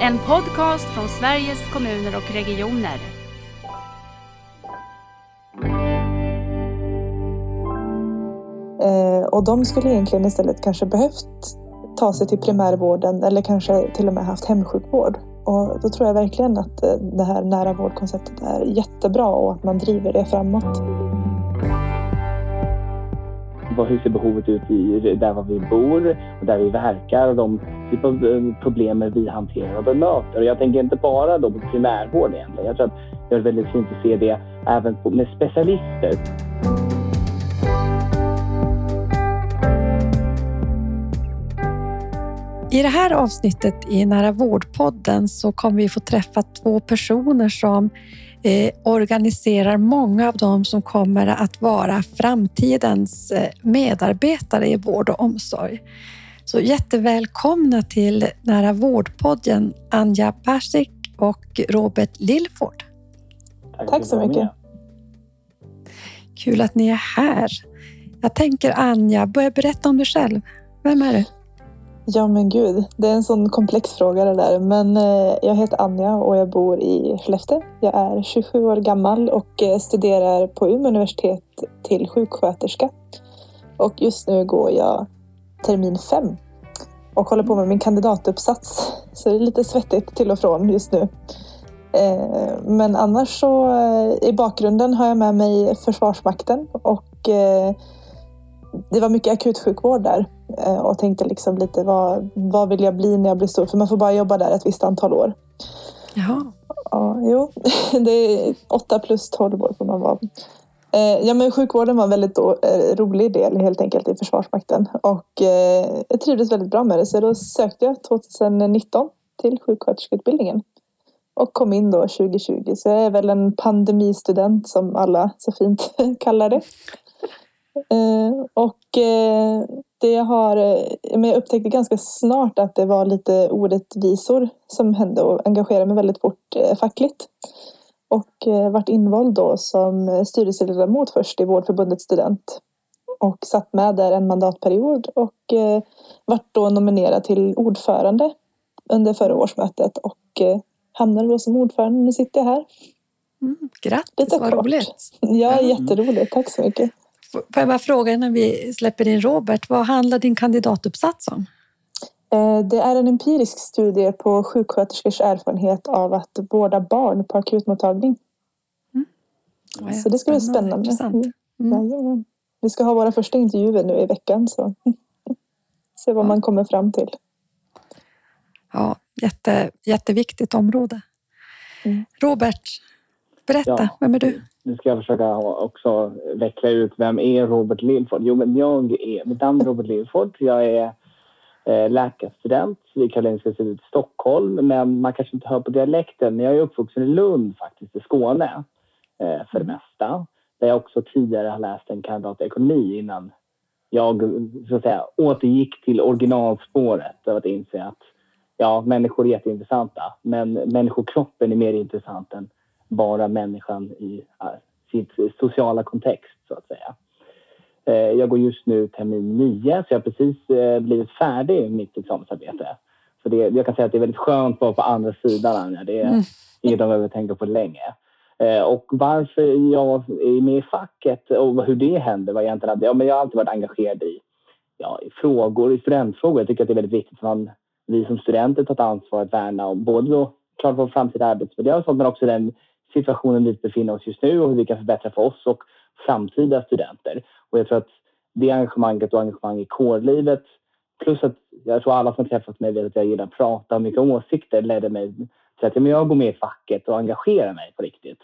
En podcast från Sveriges kommuner och regioner. Eh, och de skulle egentligen istället kanske behövt ta sig till primärvården eller kanske till och med haft hemsjukvård. Och då tror jag verkligen att eh, det här nära vårdkonceptet är jättebra och att man driver det framåt. Hur ser behovet ut i, där vi bor och där vi verkar och de typ av eh, problem vi hanterar och bemöter. Och jag tänker inte bara då på primärvård egentligen. Jag tror att det är väldigt fint att se det även på, med specialister. I det här avsnittet i Nära vårdpodden så kommer vi få träffa två personer som eh, organiserar många av dem som kommer att vara framtidens eh, medarbetare i vård och omsorg. Så jättevälkomna till Nära vårdpodden Anja Persik och Robert Lillford. Tack, Tack så mycket. Kul att ni är här. Jag tänker Anja, börja berätta om dig själv. Vem är du? Ja men gud, det är en sån komplex fråga det där. Men eh, jag heter Anja och jag bor i Skellefteå. Jag är 27 år gammal och eh, studerar på Umeå universitet till sjuksköterska. Och just nu går jag termin fem och håller på med min kandidatuppsats. Så det är lite svettigt till och från just nu. Eh, men annars så eh, i bakgrunden har jag med mig Försvarsmakten och eh, det var mycket akutsjukvård där och tänkte liksom lite vad, vad vill jag bli när jag blir stor? För man får bara jobba där ett visst antal år. Jaha. Ja, jo, det är åtta plus tolv år får man vara. Eh, ja, men sjukvården var en väldigt eh, rolig del helt enkelt i Försvarsmakten och jag trivdes väldigt bra med det så då sökte jag 2019 till sjuksköterskeutbildningen och kom in då 2020 så jag är väl en pandemistudent som alla så fint kallar det. Eh, och eh, det har, eh, men jag upptäckte ganska snart att det var lite orättvisor som hände och engagerade mig väldigt fort fackligt. Och vart invald då som styrelseledamot först i Vårdförbundet student. Och satt med där en mandatperiod och vart då nominerad till ordförande under förra årsmötet och hamnade då som ordförande. Nu sitter jag här. Mm, grattis, vad roligt! Ja, jätteroligt. Tack så mycket. Får jag bara fråga innan vi släpper in Robert, vad handlar din kandidatuppsats om? Eh, det är en empirisk studie på sjuksköterskors erfarenhet av att vårda barn på akutmottagning. Mm. Ja, så det ska bli spännande. Mm. Mm. Vi ska ha våra första intervjuer nu i veckan så se vad ja. man kommer fram till. Ja, jätte, jätteviktigt område. Mm. Robert, berätta, ja. vem är du? nu ska jag försöka också veckla ut vem är Robert Lilford? Jo, men jag är, mitt namn är Robert Lilford. Jag är eh, läkarstudent vid Karolinska institutet i Stockholm, men man kanske inte hör på dialekten. Men jag är uppvuxen i Lund faktiskt, i Skåne eh, för det mesta. Där jag också tidigare har läst en kandidat i ekonomi innan jag så att säga, återgick till originalspåret av att inse att ja, människor är jätteintressanta, men människokroppen är mer intressant än bara människan i sitt sociala kontext så att säga. Eh, jag går just nu termin nio så jag har precis eh, blivit färdig med mitt examensarbete. Så det, jag kan säga att det är väldigt skönt att vara på andra sidan. Det är mm. inget jag behöver tänka på länge. Eh, och varför jag är med i facket och hur det händer var egentligen att ja, men jag har alltid varit engagerad i, ja, i frågor, i studentfrågor. Jag tycker att det är väldigt viktigt att man, vi som studenter tar ett ansvar att värna om både då, klart vår framtida arbetsmiljö och sånt, men också den situationen vi befinner oss just nu och hur vi kan förbättra för oss och framtida studenter. Och jag tror att det engagemanget och engagemang i kårlivet plus att jag tror alla som träffat mig vet att jag gillar att prata och mycket åsikter ledde mig till att jag går med i facket och engagerar mig på riktigt.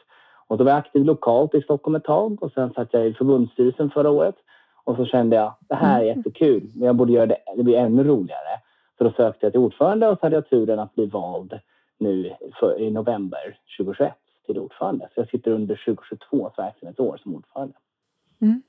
Och då var jag aktiv lokalt i Stockholm ett tag och sen satt jag i förbundsstyrelsen förra året. Och så kände jag det här är mm. jättekul, men jag borde göra det, det blir ännu roligare. Så då sökte jag till ordförande och så hade jag turen att bli vald nu för, i november 2021 till ordförande. Så jag sitter under 2022 verksamhetsår som ordförande. Mm.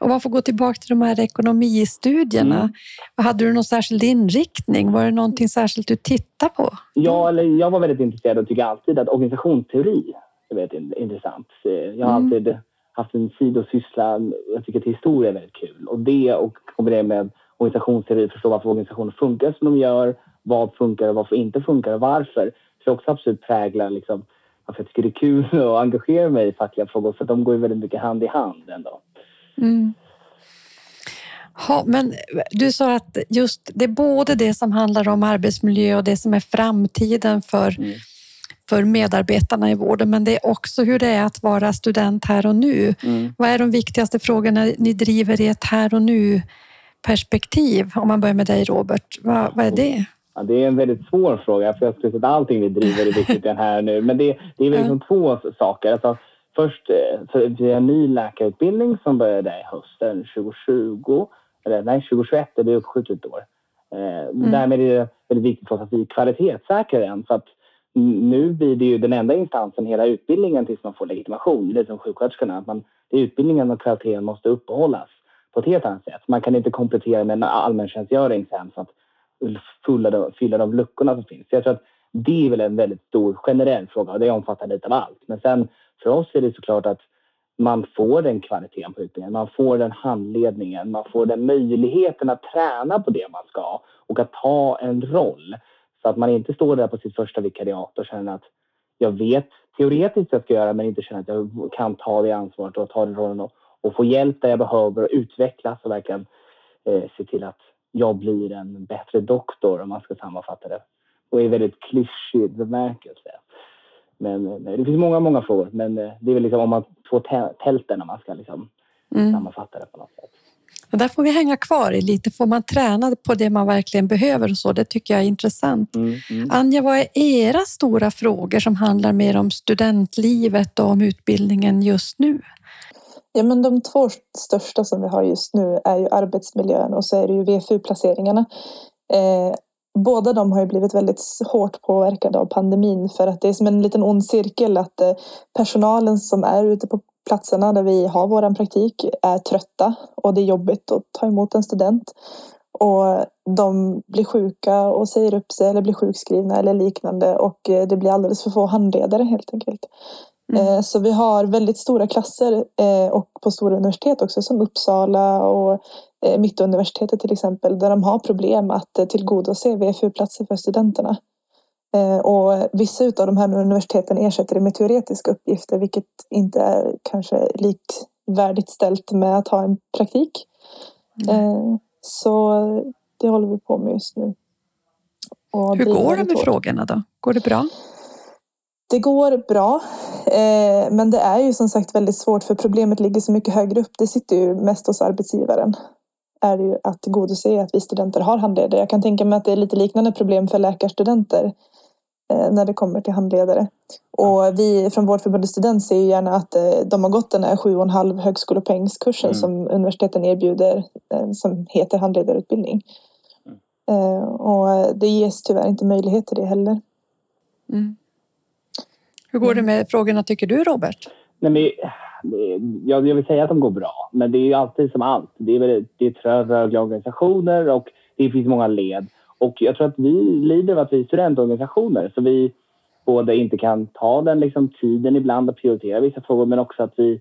Och man får gå tillbaka till de här ekonomistudierna. Mm. Hade du någon särskild inriktning? Var det någonting särskilt du tittade på? Ja, eller jag var väldigt intresserad och tycker alltid att organisationsteori är väldigt intressant. Jag har mm. alltid haft en sidosyssla. Jag tycker att historia är väldigt kul och det och kombinera med organisationsteori, förstå varför organisationer funkar som de gör vad funkar och vad som inte funkar och varför. Så också absolut präglar liksom, varför jag tycker det är kul att engagera mig i fackliga frågor för de går ju väldigt mycket hand i hand ändå. Mm. Ha, men du sa att just det är både det som handlar om arbetsmiljö och det som är framtiden för, mm. för medarbetarna i vården, men det är också hur det är att vara student här och nu. Mm. Vad är de viktigaste frågorna ni driver i ett här och nu perspektiv? Om man börjar med dig Robert, vad, vad är det? Ja, det är en väldigt svår fråga, för jag skulle säga att allting vi driver är viktigt här och nu. Men det, det är väl liksom två saker. Alltså, först, eh, för vi har en ny läkarutbildning som började hösten 2020 eller nej, 2021 är det uppskjutet ett år. Eh, mm. Därmed är det väldigt viktigt för oss att vi kvalitetssäkrar den. Så att nu blir det ju den enda instansen hela utbildningen tills man får legitimation. Det är som sjuksköterskorna. Att man, det är utbildningen och kvaliteten måste uppehållas på ett helt annat sätt. Man kan inte komplettera med en allmäntjänstgöring sen för att fylla fylla de luckorna som finns. Så jag tror att det är väl en väldigt stor generell fråga och det omfattar lite av allt. Men sen för oss är det såklart att man får den kvaliteten på utbildningen, man får den handledningen, man får den möjligheten att träna på det man ska och att ta en roll. Så att man inte står där på sitt första vikariat och känner att jag vet teoretiskt vad jag ska göra men inte känner att jag kan ta det ansvaret och ta den rollen och, och få hjälp där jag behöver och utvecklas och verkligen eh, se till att jag blir en bättre doktor om man ska sammanfatta det. Och i väldigt klyschig bemärkelse. Men det finns många, många frågor. Men eh, det är väl liksom om man får tälten när man ska liksom mm. sammanfatta det på något sätt. Och där får vi hänga kvar i lite. Får man träna på det man verkligen behöver och så? Det tycker jag är intressant. Mm, mm. Anja, vad är era stora frågor som handlar mer om studentlivet och om utbildningen just nu? Ja, men de två största som vi har just nu är ju arbetsmiljön och så är det ju VFU-placeringarna. Eh, båda de har ju blivit väldigt hårt påverkade av pandemin för att det är som en liten ond cirkel att eh, personalen som är ute på platserna där vi har vår praktik är trötta och det är jobbigt att ta emot en student. Och de blir sjuka och säger upp sig eller blir sjukskrivna eller liknande och eh, det blir alldeles för få handledare helt enkelt. Mm. Eh, så vi har väldigt stora klasser och på stora universitet också som Uppsala och Eh, Mittuniversitetet till exempel, där de har problem att eh, tillgodose VFU-platser för studenterna. Eh, och vissa av de här universiteten ersätter det med teoretiska uppgifter, vilket inte är kanske likvärdigt ställt med att ha en praktik. Mm. Så det håller vi på med just nu. Hur går det med frågorna då? Går det bra? Det går bra, men det är ju som sagt väldigt svårt för problemet ligger så mycket högre upp. Det sitter ju mest hos arbetsgivaren är ju att tillgodose att vi studenter har handledare. Jag kan tänka mig att det är lite liknande problem för läkarstudenter eh, när det kommer till handledare. Och vi från vårt förbund student ser ju gärna att eh, de har gått den här sju och en halv högskolepoängskursen mm. som universiteten erbjuder eh, som heter handledarutbildning. Mm. Och det ges tyvärr inte möjlighet till det heller. Mm. Hur går det med frågorna tycker du Robert? Nej, men jag, jag vill säga att de går bra, men det är ju alltid som allt. Det är, väl, det är trögrögliga organisationer och det finns många led. Och jag tror att vi lider av att vi är studentorganisationer så vi både inte kan ta den liksom, tiden ibland att prioritera vissa frågor men också att vi,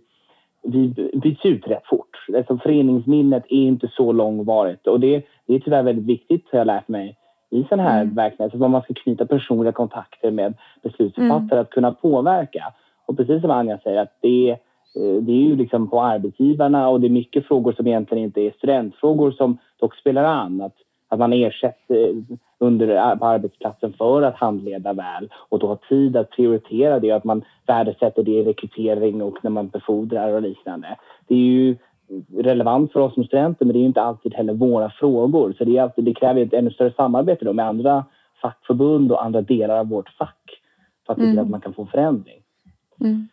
vi byts ut rätt fort. Alltså, föreningsminnet är inte så långvarigt och det, det är tyvärr väldigt viktigt har jag lärt mig i sån här mm. verksamhet. Alltså, man ska knyta personliga kontakter med beslutsfattare mm. att kunna påverka. Och precis som Anja säger att det Eh, det är ju liksom på arbetsgivarna och det är mycket frågor som egentligen inte är studentfrågor som dock spelar an. Att, att man ersätts eh, under, på arbetsplatsen för att handleda väl och då ha tid att prioritera det och att man värdesätter det i rekrytering och när man befordrar och liknande. Det är ju relevant för oss som studenter men det är inte alltid heller våra frågor så det, är alltid, det kräver ett ännu större samarbete då med andra fackförbund och andra delar av vårt fack för att se till mm. att man kan få förändring. Mm.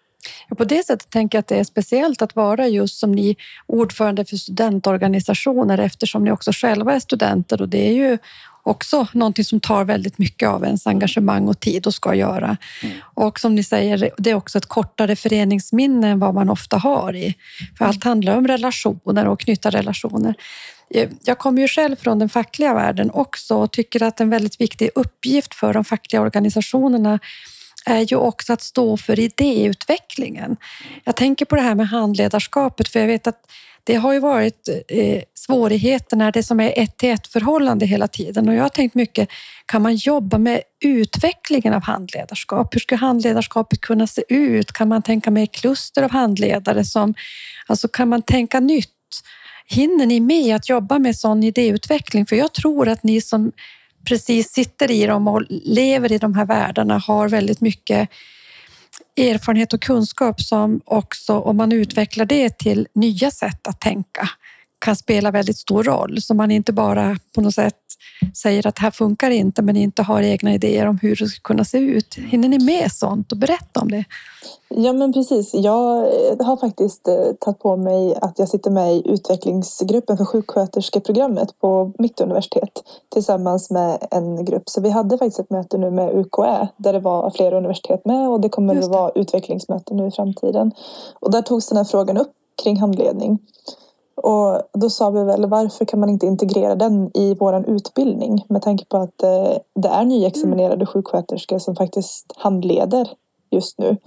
På det sättet tänker jag att det är speciellt att vara just som ni ordförande för studentorganisationer eftersom ni också själva är studenter och det är ju också någonting som tar väldigt mycket av ens engagemang och tid och ska göra. Mm. Och som ni säger, det är också ett kortare föreningsminne än vad man ofta har i. För allt handlar om relationer och knyta relationer. Jag kommer ju själv från den fackliga världen också och tycker att en väldigt viktig uppgift för de fackliga organisationerna är ju också att stå för idéutvecklingen. Jag tänker på det här med handledarskapet, för jag vet att det har ju varit eh, när det som är ett till ett förhållande hela tiden. Och jag har tänkt mycket, kan man jobba med utvecklingen av handledarskap? Hur ska handledarskapet kunna se ut? Kan man tänka med kluster av handledare? Som, alltså kan man tänka nytt? Hinner ni med att jobba med sån idéutveckling? För jag tror att ni som precis sitter i dem och lever i de här världarna har väldigt mycket erfarenhet och kunskap som också, om man utvecklar det till nya sätt att tänka, kan spela väldigt stor roll. Så man inte bara på något sätt säger att det här funkar inte, men inte har egna idéer om hur det ska kunna se ut. Hinner ni med sånt och berätta om det? Ja, men precis. Jag har faktiskt eh, tagit på mig att jag sitter med i utvecklingsgruppen för sjuksköterskeprogrammet på mitt universitet tillsammans med en grupp. Så vi hade faktiskt ett möte nu med UKÄ där det var flera universitet med och det kommer det. att vara utvecklingsmöten nu i framtiden. Och där togs den här frågan upp kring handledning. Och då sa vi väl varför kan man inte integrera den i vår utbildning med tanke på att eh, det är nyexaminerade mm. sjuksköterskor som faktiskt handleder just nu. Mm.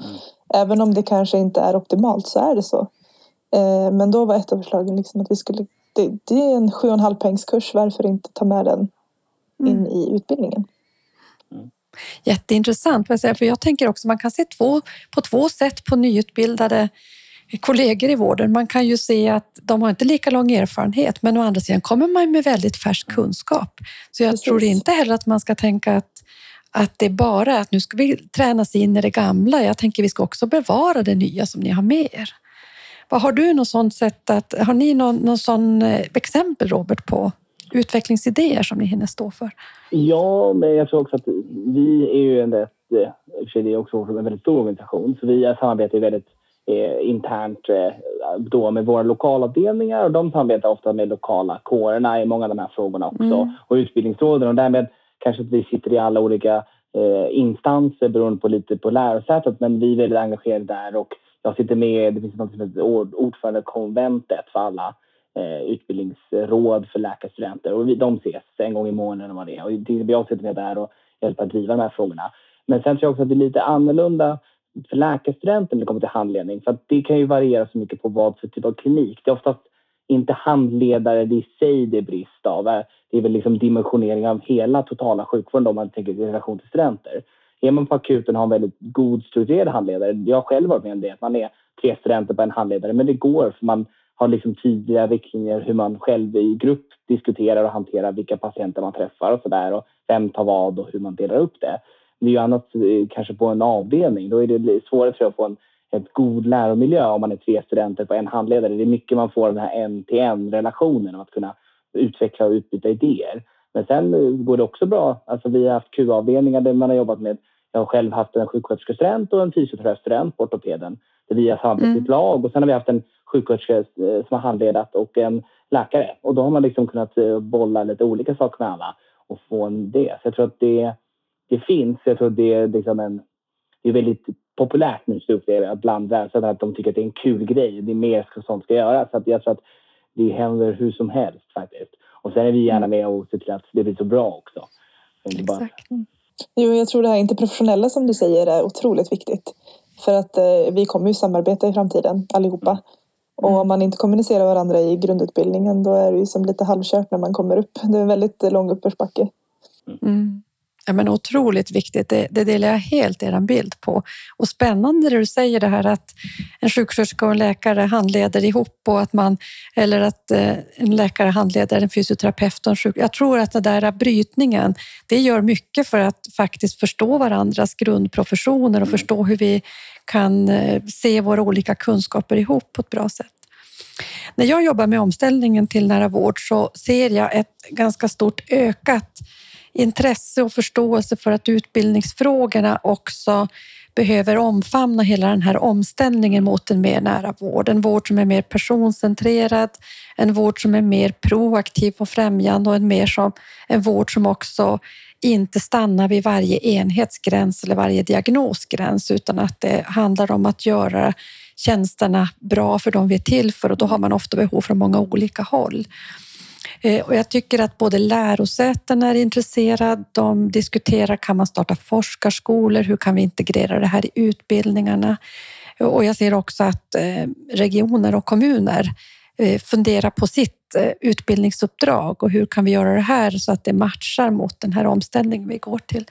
Även om det kanske inte är optimalt så är det så. Eh, men då var ett av förslagen liksom att vi skulle, det, det är en sju och en halv poängskurs, varför inte ta med den in mm. i utbildningen? Jätteintressant, för jag tänker också man kan se två, på två sätt på nyutbildade kollegor i vården. Man kan ju se att de har inte lika lång erfarenhet, men å andra sidan kommer man med väldigt färsk kunskap. Så jag Precis. tror inte heller att man ska tänka att, att det är bara att nu ska vi tränas in i det gamla. Jag tänker vi ska också bevara det nya som ni har med er. Vad har du något sånt sätt att, har ni någon, någon sån eh, exempel Robert på utvecklingsidéer som ni hinner stå för? Ja, men jag tror också att vi är ju en rätt, för det är också en väldigt stor organisation, så vi samarbetar ju väldigt eh, internt eh, då med våra lokalavdelningar. Och de samarbetar ofta med lokala kårerna i många av de här frågorna också. Mm. och utbildningsråden och därmed kanske att vi sitter i alla olika eh, instanser beroende på lite på lärosätet. Men vi är väldigt engagerade där och jag sitter med, det finns något som heter ordförandekonventet för alla eh, utbildningsråd för läkarstudenter. Och vi, de ses en gång i månaden vad det är. Och jag sitter med där och hjälper att driva de här frågorna. Men sen tror jag också att det är lite annorlunda för läkarstudenten när det kommer till handledning. För det kan ju variera så mycket på vad för typ av klinik. Det är oftast inte handledare i sig det är brist av. Det är väl liksom dimensionering av hela totala sjukvården om man tänker i relation till studenter. Är man på akuten och har en väldigt god strukturerad handledare. Jag har själv varit med om det. Att man är tre studenter på en handledare. Men det går för man har liksom tydliga riktlinjer hur man själv i grupp diskuterar och hanterar vilka patienter man träffar och sådär. vem tar vad och hur man delar upp det. Det är ju annat eh, kanske på en avdelning. Då är det svårare för att få en ett god läromiljö om man är tre studenter på en handledare. Det är mycket man får den här en-till-en-relationen att kunna utveckla och utbyta idéer. Men sen eh, går det också bra. Alltså vi har haft Q-avdelningar där man har jobbat med jag har själv haft en sjuksköterskestudent och en fysioterapeutstudent på ortopeden där vi har samarbetat mm. lag och sen har vi haft en sjuksköterska eh, som har handledat och en läkare och då har man liksom kunnat bolla lite olika saker med alla och få en det. Så jag tror att det det finns. Jag tror det är, liksom en, det är väldigt populärt nu bland världssamhället att de tycker att det är en kul grej. Det är mer sånt ska göras. Så att jag tror att det händer hur som helst faktiskt. Och sen är vi gärna med och ser till att det blir så bra också. Exakt. Jo, jag tror det här interprofessionella som du säger är otroligt viktigt. För att eh, vi kommer ju samarbeta i framtiden allihopa. Mm. Och om man inte kommunicerar varandra i grundutbildningen då är det ju som lite halvkört när man kommer upp. Det är en väldigt lång uppförsbacke. Mm. Ja, men otroligt viktigt, det, det delar jag helt er bild på. Och spännande det du säger det här att en sjuksköterska och en läkare handleder ihop och att man, eller att eh, en läkare handleder en fysioterapeut och en sjuk... Jag tror att den där brytningen, det gör mycket för att faktiskt förstå varandras grundprofessioner och mm. förstå hur vi kan eh, se våra olika kunskaper ihop på ett bra sätt. När jag jobbar med omställningen till nära vård så ser jag ett ganska stort ökat intresse och förståelse för att utbildningsfrågorna också behöver omfamna hela den här omställningen mot en mer nära vård. En vård som är mer personcentrerad, en vård som är mer proaktiv och främjande och en, mer som, en vård som också inte stannar vid varje enhetsgräns eller varje diagnosgräns utan att det handlar om att göra tjänsterna bra för de vi är till för och då har man ofta behov från många olika håll. Eh, och jag tycker att både lärosäten är intresserade. De diskuterar, kan man starta forskarskolor? Hur kan vi integrera det här i utbildningarna? Eh, och jag ser också att eh, regioner och kommuner funderar på sitt utbildningsuppdrag och hur kan vi göra det här så att det matchar mot den här omställningen vi går till.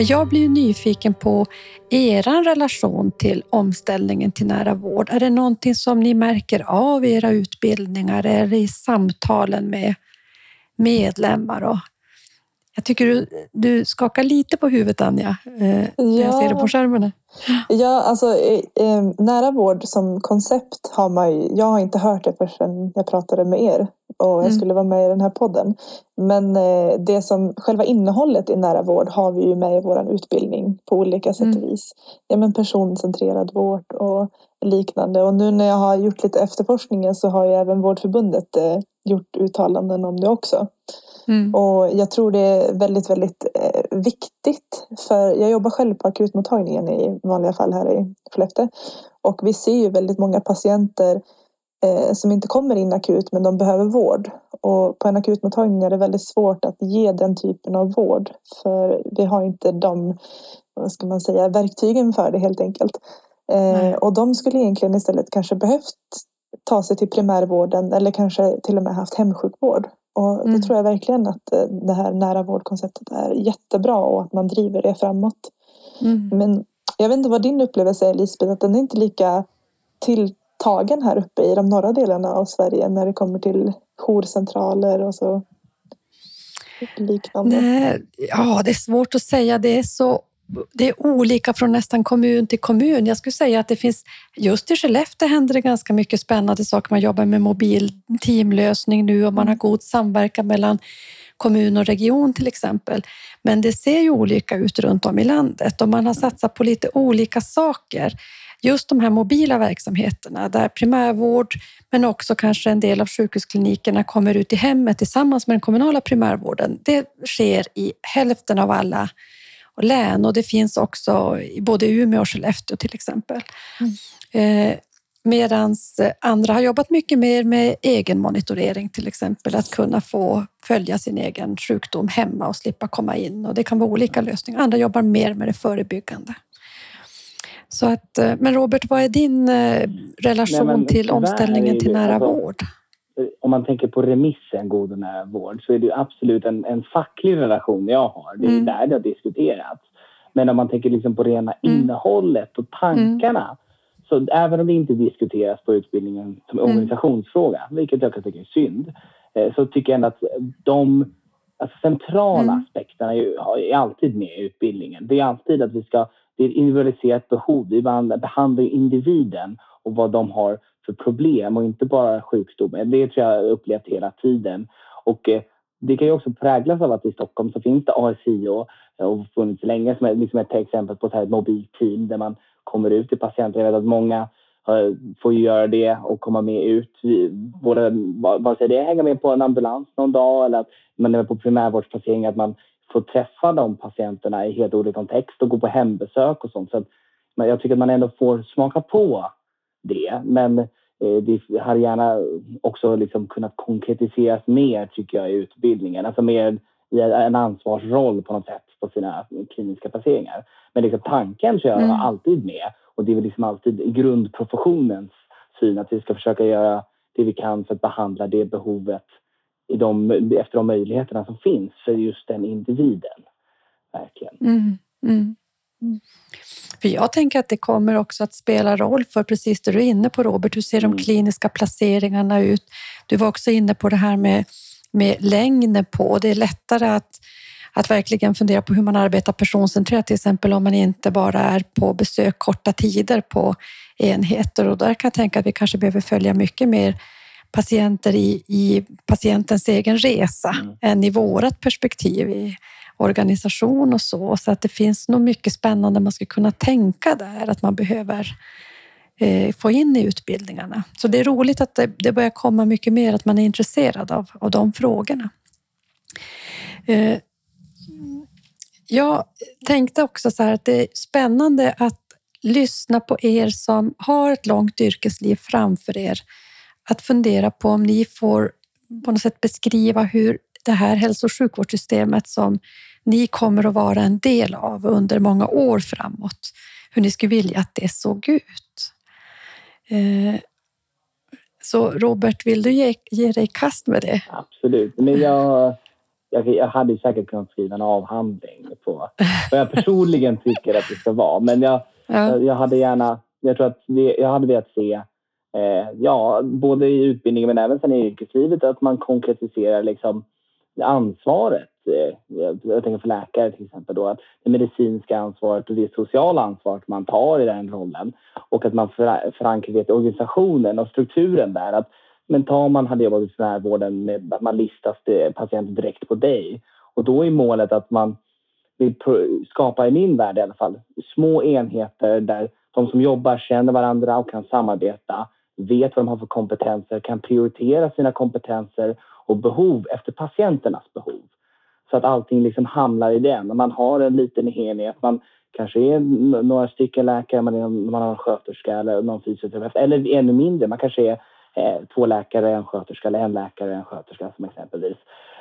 Men jag blir nyfiken på er relation till omställningen till nära vård. Är det någonting som ni märker av i era utbildningar eller i samtalen med medlemmar? Och jag tycker du, du skakar lite på huvudet Anja, eh, när jag ser det på skärmen. Ja, alltså eh, nära vård som koncept har man ju, jag har inte hört det förrän jag pratade med er och jag mm. skulle vara med i den här podden. Men eh, det som själva innehållet i nära vård har vi ju med i vår utbildning på olika sätt och mm. vis. Ja, men personcentrerad vård och liknande. Och nu när jag har gjort lite efterforskningen så har ju även Vårdförbundet eh, gjort uttalanden om det också. Mm. Och jag tror det är väldigt, väldigt eh, viktigt. För jag jobbar själv på akutmottagningen i vanliga fall här i Skellefteå. Och vi ser ju väldigt många patienter eh, som inte kommer in akut men de behöver vård. Och på en akutmottagning är det väldigt svårt att ge den typen av vård. För vi har inte de vad ska man säga, verktygen för det helt enkelt. Eh, och de skulle egentligen istället kanske behövt ta sig till primärvården eller kanske till och med haft hemsjukvård. Och mm. då tror jag verkligen att eh, det här nära vårdkonceptet är jättebra och att man driver det framåt. Mm. Men jag vet inte vad din upplevelse är Lisbeth, att den är inte lika tagen här uppe i de norra delarna av Sverige när det kommer till jourcentraler och så liknande. Nej, ja, det är svårt att säga. Det är så det är olika från nästan kommun till kommun. Jag skulle säga att det finns, just i Skellefteå händer det ganska mycket spännande saker. Man jobbar med mobil teamlösning nu och man har god samverkan mellan kommun och region till exempel. Men det ser ju olika ut runt om i landet och man har satsat på lite olika saker. Just de här mobila verksamheterna där primärvård men också kanske en del av sjukhusklinikerna kommer ut i hemmet tillsammans med den kommunala primärvården. Det sker i hälften av alla län och det finns också i både Umeå och Skellefteå till exempel. Mm. Eh, Medan andra har jobbat mycket mer med egen monitorering, till exempel att kunna få följa sin egen sjukdom hemma och slippa komma in. Och det kan vara olika lösningar. Andra jobbar mer med det förebyggande. Så att, eh, men Robert, vad är din eh, relation Nej, till omställningen till nära alltså, vård? om man tänker på remissen God och nära vård så är det absolut en, en facklig relation jag har. Det är mm. där det har diskuterats. Men om man tänker liksom på rena mm. innehållet och tankarna mm. så även om det inte diskuteras på utbildningen som mm. organisationsfråga, vilket jag kan tycka är synd, eh, så tycker jag ändå att de alltså centrala mm. aspekterna är, är, alltid med i utbildningen. Det är alltid att vi ska, det är ett individualiserat behov. Vi behandlar individen och vad de har för problem och inte bara sjukdomen. Det tror jag jag upplevt hela tiden. Och eh, det kan ju också präglas av att i Stockholm så finns det ASIO och funnits länge som är liksom ett exempel på ett mobilt team där man kommer ut till patienter. Jag vet att många eh, får göra det och komma med ut. Både, vare sig det är hänga med på en ambulans någon dag eller att man är på primärvårdsplacering, att man får träffa de patienterna i helt olika kontext och gå på hembesök och sånt. Så jag tycker att man ändå får smaka på det. Men eh, det hade gärna också liksom kunnat konkretiseras mer tycker jag i utbildningen. Alltså mer i en ansvarsroll på något sätt på sina kliniska placeringar. Men liksom tanken tror jag mm. alltid med och det är väl liksom alltid grundprofessionens syn att vi ska försöka göra det vi kan för att behandla det behovet de, efter de möjligheterna som finns för just den individen. Verkligen. Mm. Mm. För jag tänker att det kommer också att spela roll för precis det du är inne på Robert. Hur ser de mm. kliniska placeringarna ut? Du var också inne på det här med, med längden på. Det är lättare att, att verkligen fundera på hur man arbetar personcentrerat, till exempel om man inte bara är på besök korta tider på enheter. Och där kan jag tänka att vi kanske behöver följa mycket mer patienter i, i patientens egen resa mm. än i vårat perspektiv. I, organisation och så. Så att det finns nog mycket spännande man ska kunna tänka där, att man behöver eh, få in i utbildningarna. Så det är roligt att det, det börjar komma mycket mer, att man är intresserad av, av de frågorna. Eh, jag tänkte också så här att det är spännande att lyssna på er som har ett långt yrkesliv framför er. Att fundera på om ni får på något sätt beskriva hur det här hälso och sjukvårdssystemet som ni kommer att vara en del av under många år framåt. Hur ni skulle vilja att det såg ut. Eh, så Robert, vill du ge, ge dig i kast med det? Absolut. Men jag, jag, jag hade säkert kunnat skriva en avhandling på vad jag personligen tycker att det ska vara. Men jag, ja. jag hade gärna, jag tror att jag hade velat se, Eh, ja, både i utbildningen men även sen i yrkeslivet, att man konkretiserar liksom ansvaret. Eh, jag tänker för läkare till exempel då, att det medicinska ansvaret och det sociala ansvaret man tar i den rollen och att man förankrar det i organisationen och strukturen där. Att, men tar man hade jobbat i primärvården med att man listas eh, patienter direkt på dig och då är målet att man vill skapa, i min värld i alla fall, små enheter där de som jobbar känner varandra och kan samarbeta, vet vad de har för kompetenser, kan prioritera sina kompetenser och behov efter patienternas behov. Så att allting liksom hamnar i den. Man har en liten enhet, man kanske är några stycken läkare, man, är, man har en sköterska eller någon fysioterapeut. Eller ännu mindre, man kanske är eh, två läkare, en sköterska eller en läkare, en sköterska som exempelvis.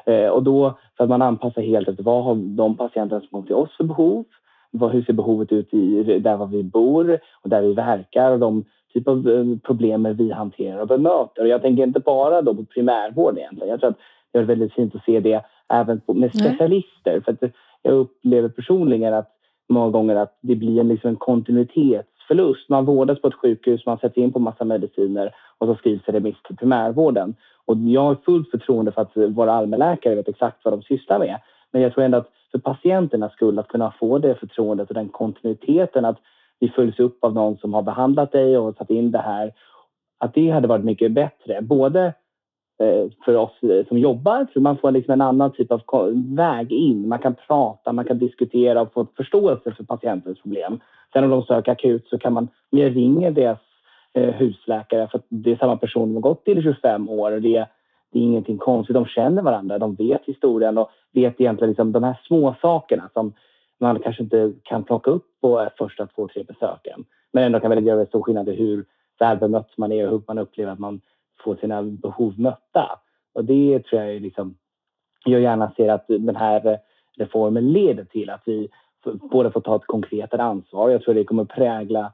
Eh, och då för att man anpassar helt efter vad har de patienter som kommer till oss för behov? Vad, hur ser behovet ut i, där var vi bor och där vi verkar och de typ av eh, problem vi hanterar och bemöter. Och jag tänker inte bara då på primärvård egentligen. Jag tror att det är väldigt fint att se det även på, med specialister. Mm. För att jag upplever personligen att många gånger att det blir en, liksom en kontinuitetsförlust. Man vårdas på ett sjukhus, man sätts in på massa mediciner och så skrivs det remiss till primärvården. Och jag har fullt förtroende för att våra allmänläkare vet exakt vad de sysslar med. Men jag tror ändå att för patienternas skull att kunna få det förtroendet och den kontinuiteten att vi följs upp av någon som har behandlat dig och satt in det här. Att det hade varit mycket bättre. Både eh, för oss eh, som jobbar. För man får liksom en annan typ av väg in. Man kan prata, man kan diskutera och få förståelse för patientens problem. Sen om de söker akut så kan man, jag ringer deras eh, husläkare för att det är samma person som har gått till i 25 år och det, det är ingenting konstigt. De känner varandra, de vet historien och vet egentligen liksom de här små sakerna som man kanske inte kan plocka upp på första två, tre besöken. Men ändå kan väl göra stor skillnad i hur väl bemött man är och hur man upplever att man få sina behov mötta. Och det tror jag liksom, jag gärna ser att den här reformen leder till att vi både får ta ett konkretare ansvar. Jag tror det kommer prägla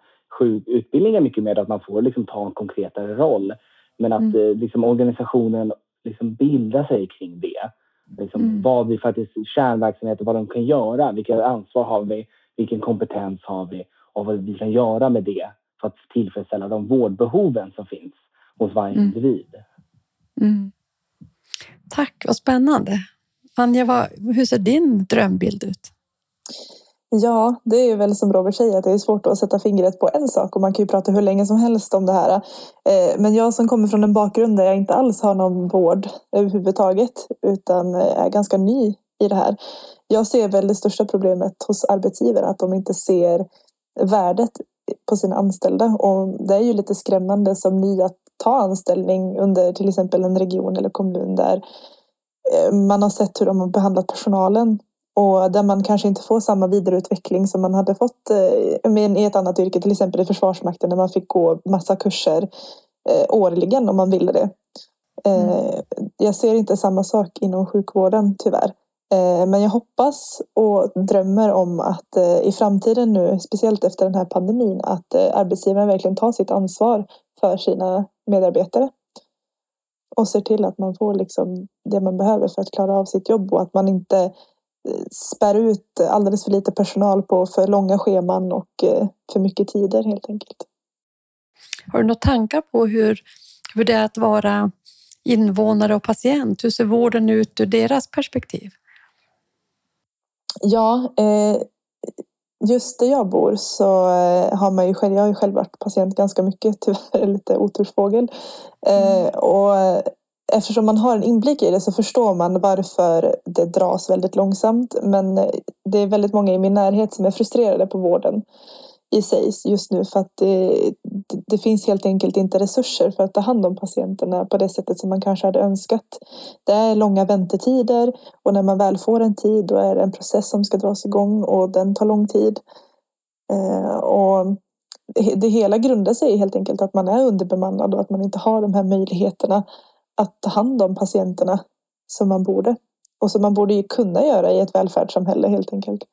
utbildningen mycket mer att man får liksom ta en konkretare roll. Men att mm. Eh, liksom, organisationen liksom bildar sig kring det. Liksom, mm. Vad vi faktiskt, kärnverksamheter, vad de kan göra, vilket ansvar har vi, vilken kompetens har vi och vad vi kan göra med det för att tillfredsställa de vårdbehoven som finns hos varje mm. individ. Mm. Tack, vad spännande. Anja, vad, hur ser din drömbild ut? Ja, det är väl som Robert säger att det är svårt att sätta fingret på en sak och man kan ju prata hur länge som helst om det här. Eh, men jag som kommer från en bakgrund där jag inte alls har någon vård överhuvudtaget utan eh, är ganska ny i det här. Jag ser väl det största problemet hos arbetsgivare att de inte ser värdet på sina anställda och det är ju lite skrämmande som ny att ta anställning under till exempel en region eller kommun där eh, man har sett hur de har behandlat personalen och där man kanske inte får samma vidareutveckling som man hade fått eh, i ett annat yrke, till exempel i Försvarsmakten där man fick gå massa kurser eh, årligen om man ville det. Mm. Jag ser inte samma sak inom sjukvården tyvärr. Men jag hoppas och drömmer om att i framtiden nu, speciellt efter den här pandemin, att arbetsgivaren verkligen tar sitt ansvar för sina medarbetare. Och ser till att man får liksom det man behöver för att klara av sitt jobb och att man inte eh, spär ut alldeles för lite personal på för långa scheman och eh, för mycket tider helt enkelt. Har du några tankar på hur, hur det är att vara invånare och patient? Hur ser vården ut ur deras perspektiv? Ja, eh, just där jag bor så eh, har man ju själv, jag har ju själv varit patient ganska mycket, tyvärr lite otursfågel. Mm. Och eftersom man har en inblick i det så förstår man varför det dras väldigt långsamt. Men eh, det är väldigt många i min närhet som är frustrerade på vården i sig just nu för att eh, det, det, finns helt enkelt inte resurser för att ta hand om patienterna på det sättet som man kanske hade önskat. Det är långa väntetider och när man väl får en tid då är det en process som ska dras igång och den tar lång tid. Eh, och det hela grundar sig helt enkelt att man är underbemannad och att man inte har de här möjligheterna att ta hand om patienterna som man borde. Och som man borde kunna göra i ett välfärdssamhälle helt enkelt.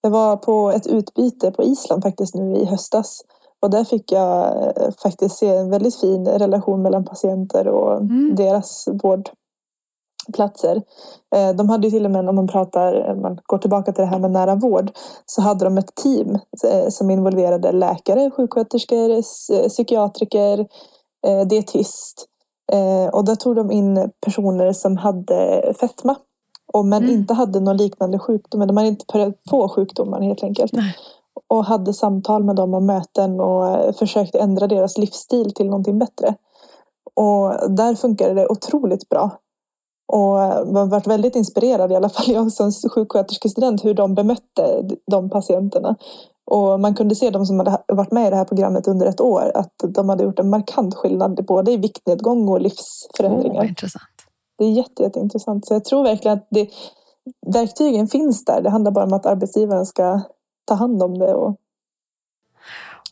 Jag var på ett utbyte på Island faktiskt nu i höstas Och där fick jag eh, faktiskt se en väldigt fin relation mellan patienter och Mm. deras vårdplatser. Eh, De hade ju till och med, om man pratar, man går tillbaka till det här med nära vård, så hade de ett team eh, som involverade läkare, sjuksköterskor, psykiatriker, dietist. Eh, Och där tog de in personer som hade fetma och men Mm. inte hade någon liknande sjukdom. De hade inte börjat få sjukdomar helt enkelt. Nej. Och hade samtal med dem och möten och eh, försökte ändra deras livsstil till någonting bättre. Och där funkade det otroligt bra. Och eh, man varit väldigt inspirerad, i alla fall jag som sjuksköterskestudent, hur de bemötte de patienterna. Och man kunde se de som hade ha- varit med i det här programmet under ett år att de hade gjort en markant skillnad både i viktnedgång och livsförändringar. vad intressant. Det är jätte, jätteintressant. Så jag tror verkligen att det, verktygen finns där. Det handlar bara om att arbetsgivaren ska ta hand om det. Och,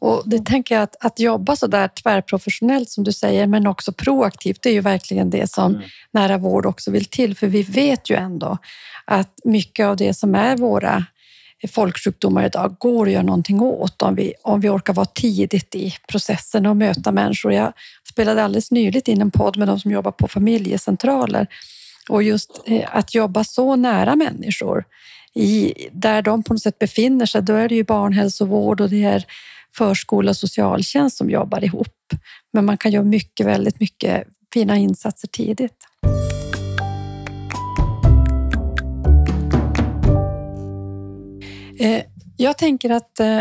Och det tänker jag att, att jobba så där tvärprofessionellt som du säger, men också proaktivt, det är ju verkligen det som Mm. nära vård också vill till. För vi vet ju ändå att mycket av det som är våra folksjukdomar idag går att göra någonting åt om vi, om vi orkar vara tidigt i processen och möta människor. Jag spelade alldeles nyligt in en podd med de som jobbar på familjecentraler och just eh, att jobba så nära människor i, där de på något sätt befinner sig, då är det ju barnhälsovård och det är förskola och socialtjänst som jobbar ihop. Men man kan göra mycket, väldigt mycket fina insatser tidigt. Jag tänker att eh,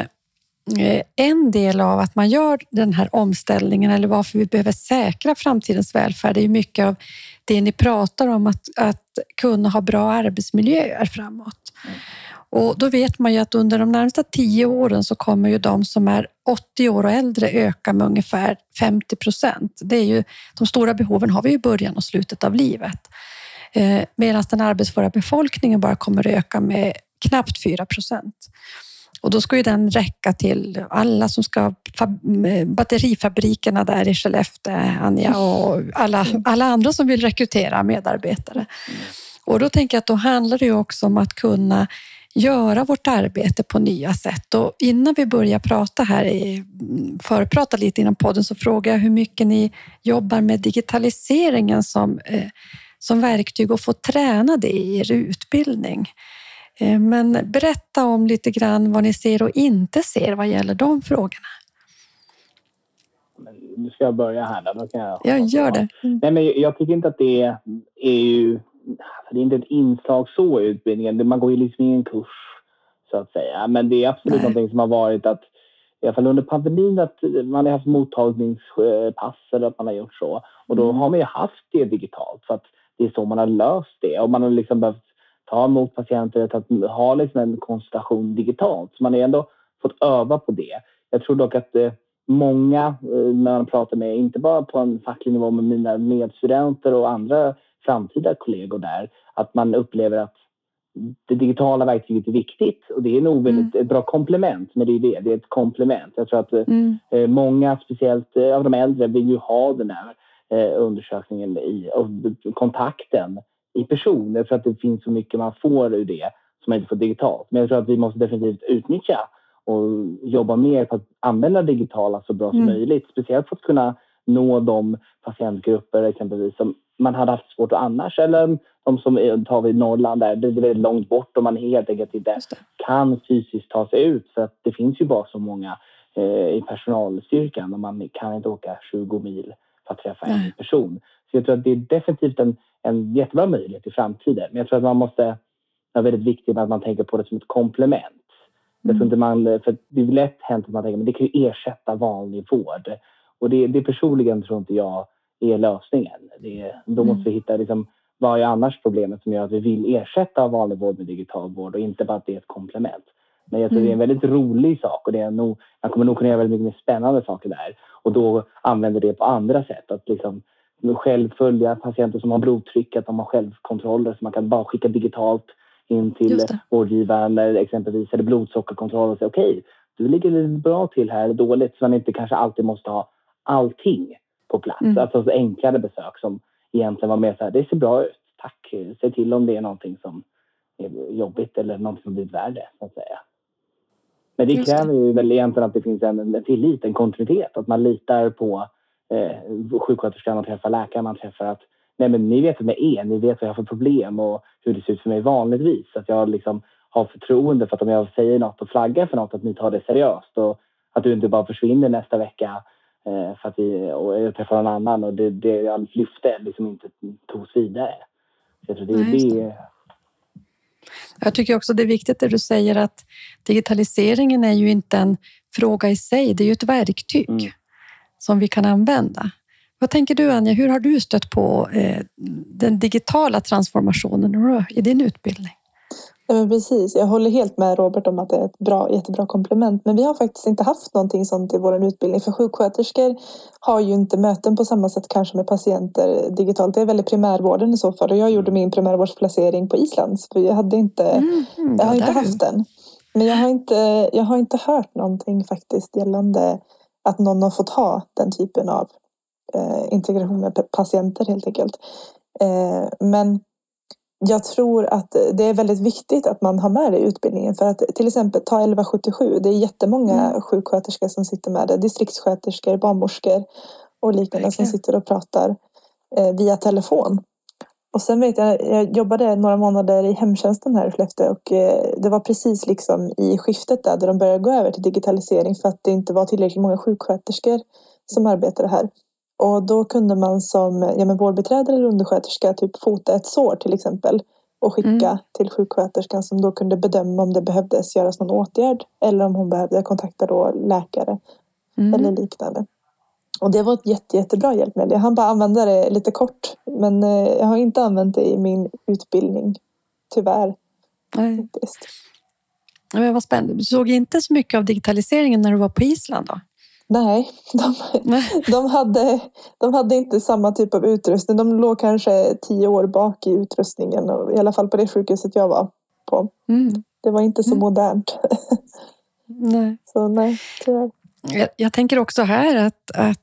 eh, en del av att man gör den här omställningen eller varför vi behöver säkra framtidens välfärd är ju mycket av det ni pratar om att, att kunna ha bra arbetsmiljöer framåt. Och då vet man ju att under de närmsta tio åren så kommer ju de som är 80 år och äldre öka med ungefär 50 procent. Det är ju, de stora behoven har vi i början och slutet av livet. Eh, Medan den arbetsföra befolkningen bara kommer att öka med knappt 4 procent. Och då ska ju den räcka till alla som ska, eh, batterifabrikerna där i Skellefteå, Anja, och alla, alla andra som vill rekrytera medarbetare. Och då tänker jag att då handlar det ju också om att kunna göra vårt arbete på nya sätt. Och innan vi börjar prata här, i- förprata lite innan podden, så frågar jag hur mycket ni jobbar med digitaliseringen som, eh, som verktyg och får träna det i er utbildning. Eh, Men berätta om lite grann vad ni ser och inte ser vad gäller de frågorna. Nu ska jag börja här då. då kan jag Jag gör det. Nej, men jag tycker inte att det är, är ju... Det är inte ett inslag så i utbildningen. Man går ju liksom ingen kurs, så att säga. Men det är absolut Nej. någonting som har varit att, i alla fall under pandemin, att man har haft mottagningspass eller att man har gjort så. Och då Mm. har man ju haft det digitalt för att det är så man har löst det. Och man har liksom behövt ta emot patienter, att ha liksom en konsultation digitalt. Så man har ändå fått öva på det. Jag tror dock att eh, många, eh, när man pratar med, inte bara på en facklig nivå med mina medstudenter och andra framtida kollegor där, att man upplever att det digitala verktyget är viktigt och det är nog väldigt ett bra komplement, men det är det, det är ett komplement. Jag tror att eh, Mm. Många, speciellt av de äldre, vill ju ha den här undersökningen i, och kontakten i person. Därför att det finns så mycket man får ur det som man inte får digitalt. Men jag tror att vi måste definitivt utnyttja och jobba mer på att använda digitala så bra som Mm. möjligt. Speciellt för att kunna nå de patientgrupper exempelvis som man hade haft svårt att annars. Eller de som tar vi i Norrland där, det är väldigt långt bort och man helt enkelt inte kan fysiskt ta sig ut för att det finns ju bara så många eh, i personalstyrkan och man kan inte åka 20 mil för att träffa en Nej. person. Så jag tror att det är definitivt en, en jättebra möjlighet i framtiden. Men jag tror att man måste vara väldigt viktigt med att man tänker på det som ett komplement. Jag tror inte man, för det är lätt hänt att man tänker men det kan ju ersätta vanlig vård. Och det, det personligen tror inte jag är lösningen. Det, då Mm. måste vi hitta liksom, vad är annars problemet som gör att vi vill ersätta vanlig vård med digital vård och inte bara att det är ett komplement. Men jag tror Mm. det är en väldigt rolig sak och det är nog, man kommer nog kunna göra väldigt mycket mer spännande saker där. Och då använder det på andra sätt. Att liksom själv följa patienter som har blodtryck, att de har självkontroller så man kan bara skicka digitalt in till det. vårdgivaren eller exempelvis eller blodsockerkontroll och säga okej, du ligger lite bra till här dåligt så man inte kanske alltid måste ha allting på plats. Mm. Alltså så enklare besök som egentligen var mer så här, det ser bra ut, tack, säg till om det är någonting som är jobbigt eller någonting som blir värre så att säga. Men det Just det. kräver ju väl egentligen att det finns en, en tillit, en kontinuitet. Att man litar på eh, sjuksköterskan man träffar, läkaren man träffar. Att nej, men ni vet vem jag är, ni vet vad jag har för problem och hur det ser ut för mig vanligtvis. Att jag liksom har förtroende för att om jag säger något och flaggar för något att ni tar det seriöst och att du inte bara försvinner nästa vecka eh, för att vi, och jag träffar någon annan och det, det jag lyfte liksom inte togs vidare. Så jag tror det, Nej, just det, det. Jag tycker också det är viktigt det du säger att digitaliseringen är ju inte en fråga i sig, det är ju ett verktyg Mm. Som vi kan använda. Vad tänker du Anja, hur har du stött på eh, den digitala transformationen i din utbildning? Ja, men precis. Jag håller helt med Robert om att det är ett bra, jättebra komplement. Men vi har faktiskt inte haft någonting sånt i vår utbildning. För sjuksköterskor har ju inte möten på samma sätt kanske med patienter digitalt. Det är väl i primärvården i så fall. Och jag gjorde min primärvårdsplacering på Island. För jag, hade inte, Mm, jag har inte haft den. Men jag har inte, jag har inte hört någonting faktiskt gällande att någon har fått ha den typen av eh, integration med pa- patienter helt enkelt. Eh, men jag tror att det är väldigt viktigt att man har med det i utbildningen. För att till exempel ta 1177, det är jättemånga Mm. sjuksköterskor som sitter med det. Distriktssköterskor, barnmorskor och liknande som sitter och pratar eh, via telefon. Och sen vet jag, jag jobbade några månader i hemtjänsten här i Skellefteå och eh, det var precis liksom i skiftet där, där de började gå över till digitalisering för att det inte var tillräckligt många sjuksköterskor som arbetade här. Och då kunde man som ja, men vårdbiträde eller undersköterska typ fota ett sår till exempel och skicka Mm. till sjuksköterskan som då kunde bedöma om det behövdes göras någon åtgärd eller om hon behövde kontakta då läkare Mm. eller liknande. Och det var ett jätte, jättebra hjälpmedel. Jag hann bara använda det lite kort men eh, jag har inte använt det i min utbildning. Tyvärr. Nej. Faktiskt. Men vad spännande. Du såg inte så mycket av digitaliseringen när du var på Island då? Nej, de, Nej. de, hade, de hade inte samma typ av utrustning. De låg kanske tio år bak i utrustningen. I alla fall på det sjukhuset jag var på. Mm. Det var inte så Mm. modernt. Nej. Så nej, tyvärr. Jag, jag tänker också här att, att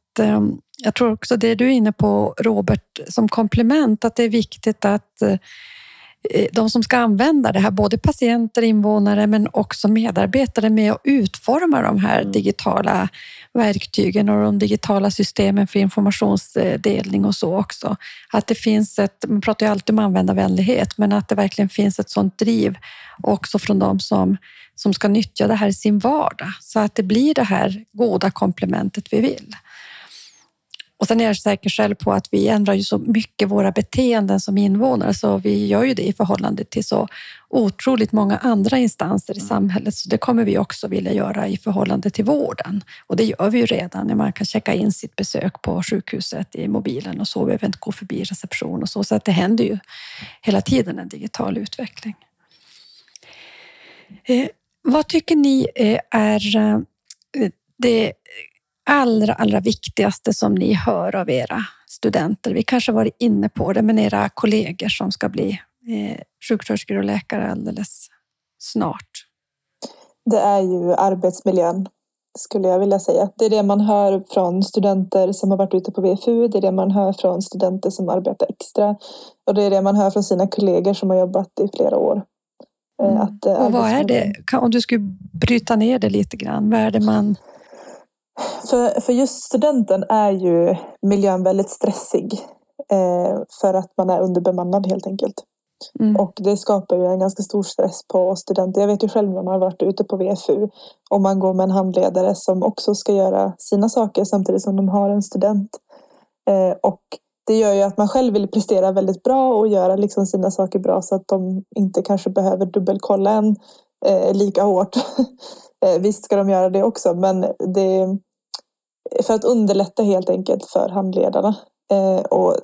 jag tror också det du är inne på Robert som komplement att det är viktigt att eh, de som ska använda det här, både patienter, invånare men också medarbetare med att utforma de här Mm. digitala verktygen och de digitala systemen för informationsdelning och så också. Att det finns ett, man pratar ju alltid om användarvänlighet, men att det verkligen finns ett sådant driv också från de som, som ska nyttja det här i sin vardag så att det blir det här goda komplementet vi vill. Och sen är jag säker själv på att vi ändrar ju så mycket våra beteenden som invånare, så vi gör ju det i förhållande till så otroligt många andra instanser i samhället. Så det kommer vi också vilja göra i förhållande till vården. Och det gör vi ju redan när man kan checka in sitt besök på sjukhuset i mobilen och så behöver inte gå förbi reception och så. Så att det händer ju hela tiden en digital utveckling. Eh, vad tycker ni eh, är eh, det allra, allra viktigaste som ni hör av era studenter? Vi kanske varit inne på det, men era kollegor som ska bli eh, sjuksköterskor och läkare alldeles snart. Det är ju arbetsmiljön skulle jag vilja säga. Det är det man hör från studenter som har varit ute på VFU. Det är det man hör från studenter som arbetar extra. Och det är det man hör från sina kollegor som har jobbat i flera år. Eh, Mm. Att, eh, Och vad är det? Om du skulle bryta ner det lite grann, vad är det man... För, för just studenten är ju miljön väldigt stressig. Eh, för att man är underbemannad helt enkelt. Mm. Och det skapar ju en ganska stor stress på studenter. Jag vet ju själv när man har varit ute på VFU och man går med en handledare som också ska göra sina saker samtidigt som de har en student. Eh, och det gör ju att man själv vill prestera väldigt bra och göra liksom sina saker bra så att de inte kanske behöver dubbelkolla en eh, lika hårt. eh, visst ska de göra det också men det för att underlätta helt enkelt för handledarna. Eh, och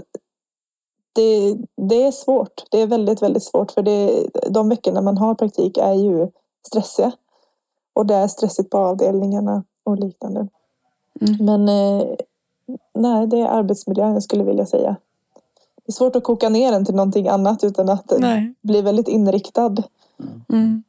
det, det är svårt. Det är väldigt, väldigt svårt för det, de veckorna man har praktik är ju stressiga. Och det är stressigt på avdelningarna och liknande. Mm. Men eh, nej, det är arbetsmiljön jag skulle vilja säga. Det är svårt att koka ner den till någonting annat utan att Nej. bli väldigt inriktad. Mm.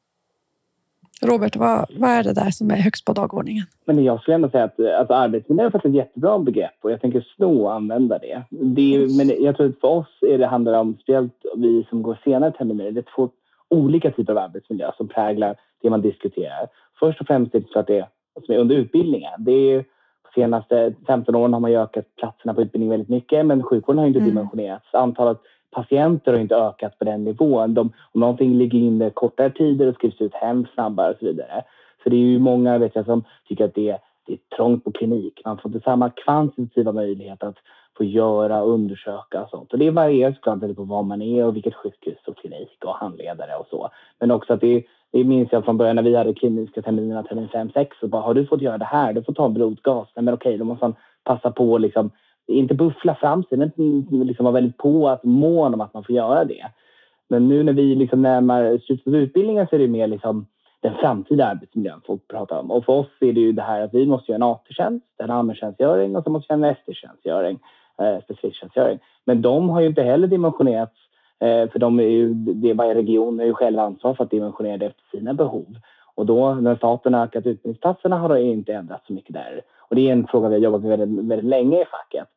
Robert, vad, vad är det där som är högst på dagordningen? Men jag skulle ändå säga att alltså, arbetsmiljö är faktiskt ett jättebra begrepp och jag tänker sno och använda det. det är, men jag tror att för oss är det handlar om, speciellt vi som går senare terminer, det är två olika typer av arbetsmiljö som präglar det man diskuterar. Först och främst är det att det som är under utbildningen. Det är de senaste 15 åren har man ökat platserna på utbildning väldigt mycket men sjukvården har inte mm. dimensionerats. Antalet patienter har inte ökat på den nivån. De, om någonting ligger inne kortare tider och skrivs ut hem snabbare och så vidare. Så det är ju många vet jag, som tycker att det, är, det är trångt på klinik. Man får inte samma kvantitativa möjlighet att få göra, undersöka och sånt. Och det varierar såklart på var man är och vilket sjukhus och klinik och handledare och så. Men också att det, det minns jag från början när vi hade kliniska terminerna termin 5-6 och bara har du fått göra det här, du får ta blodgas. Nej men okej, då måste man passa på liksom inte buffla fram sig, men liksom vara väldigt på att mån om att man får göra det. Men nu när vi liksom närmar slutet av utbildningen så är det mer liksom den framtida arbetsmiljön folk pratar om. Och för oss är det ju det här att vi måste göra en AT-tjänst, en allmäntjänstgöring och så måste vi göra en ST-tjänstgöring, eh, specifiktjänstgöring. Men de har ju inte heller dimensionerats eh, för de är ju, det är varje region är ju själv ansvar för att dimensionera det efter sina behov. Och då när staten har ökat utbildningsplatserna har det inte ändrats så mycket där. Och det är en fråga vi har jobbat med väldigt, väldigt länge i facket.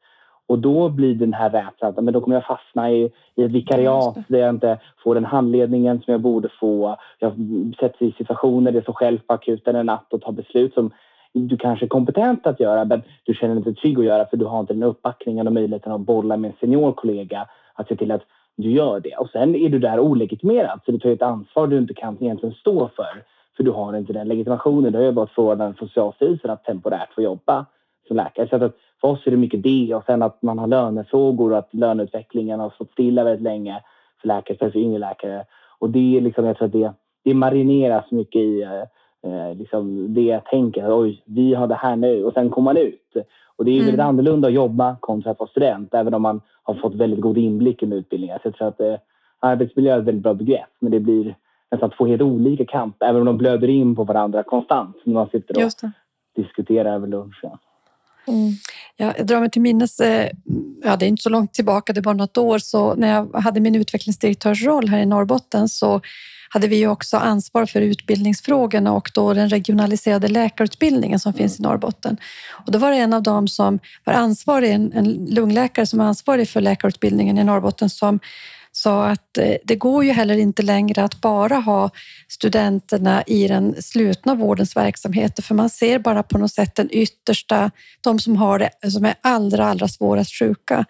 Och då blir den här rädslan att då kommer jag fastna i, i ett vikariat där jag inte får den handledningen som jag borde få. Jag sätts i situationer där jag står själv på akuten en natt och tar beslut som du kanske är kompetent att göra men du känner dig inte trygg att göra för du har inte den uppbackningen och möjligheten att bolla med en senior kollega att se till att du gör det. Och sen är du där olegitimerad så du tar ett ansvar du inte kan egentligen stå för för du har inte den legitimationen. Du har ju bara förordnat Socialstyrelsen att temporärt få jobba som läkare. Så att för oss är det mycket det och sen att man har lönefrågor och att löneutvecklingen har stått stilla väldigt länge för läkare, speciellt för yngre läkare. Och det är liksom, jag tror att det, det marineras mycket i eh, liksom det jag tänker. Oj, vi har det här nu och sen kommer man ut. Och det är mm. väldigt annorlunda att jobba kontra att vara student, även om man har fått väldigt god inblick i utbildningen. Så jag tror att eh, arbetsmiljö är ett väldigt bra begrepp, men det blir nästan två helt olika kamp, även om de blöder in på varandra konstant när man sitter och diskuterar över lunchen. Mm. Ja, jag drar mig till minnes, eh, ja, det är inte så långt tillbaka, det var något år, så när jag hade min utvecklingsdirektörsroll här i Norrbotten så hade vi också ansvar för utbildningsfrågorna och då den regionaliserade läkarutbildningen som finns i Norrbotten. Och då var det en av dem som var ansvarig, en, en lungläkare som var ansvarig för läkarutbildningen i Norrbotten som sa att eh, det går ju heller inte längre att bara ha studenterna i den slutna vårdens verksamheter, för man ser bara på något sätt den yttersta, de som har det, som är allra, allra svårast sjuka.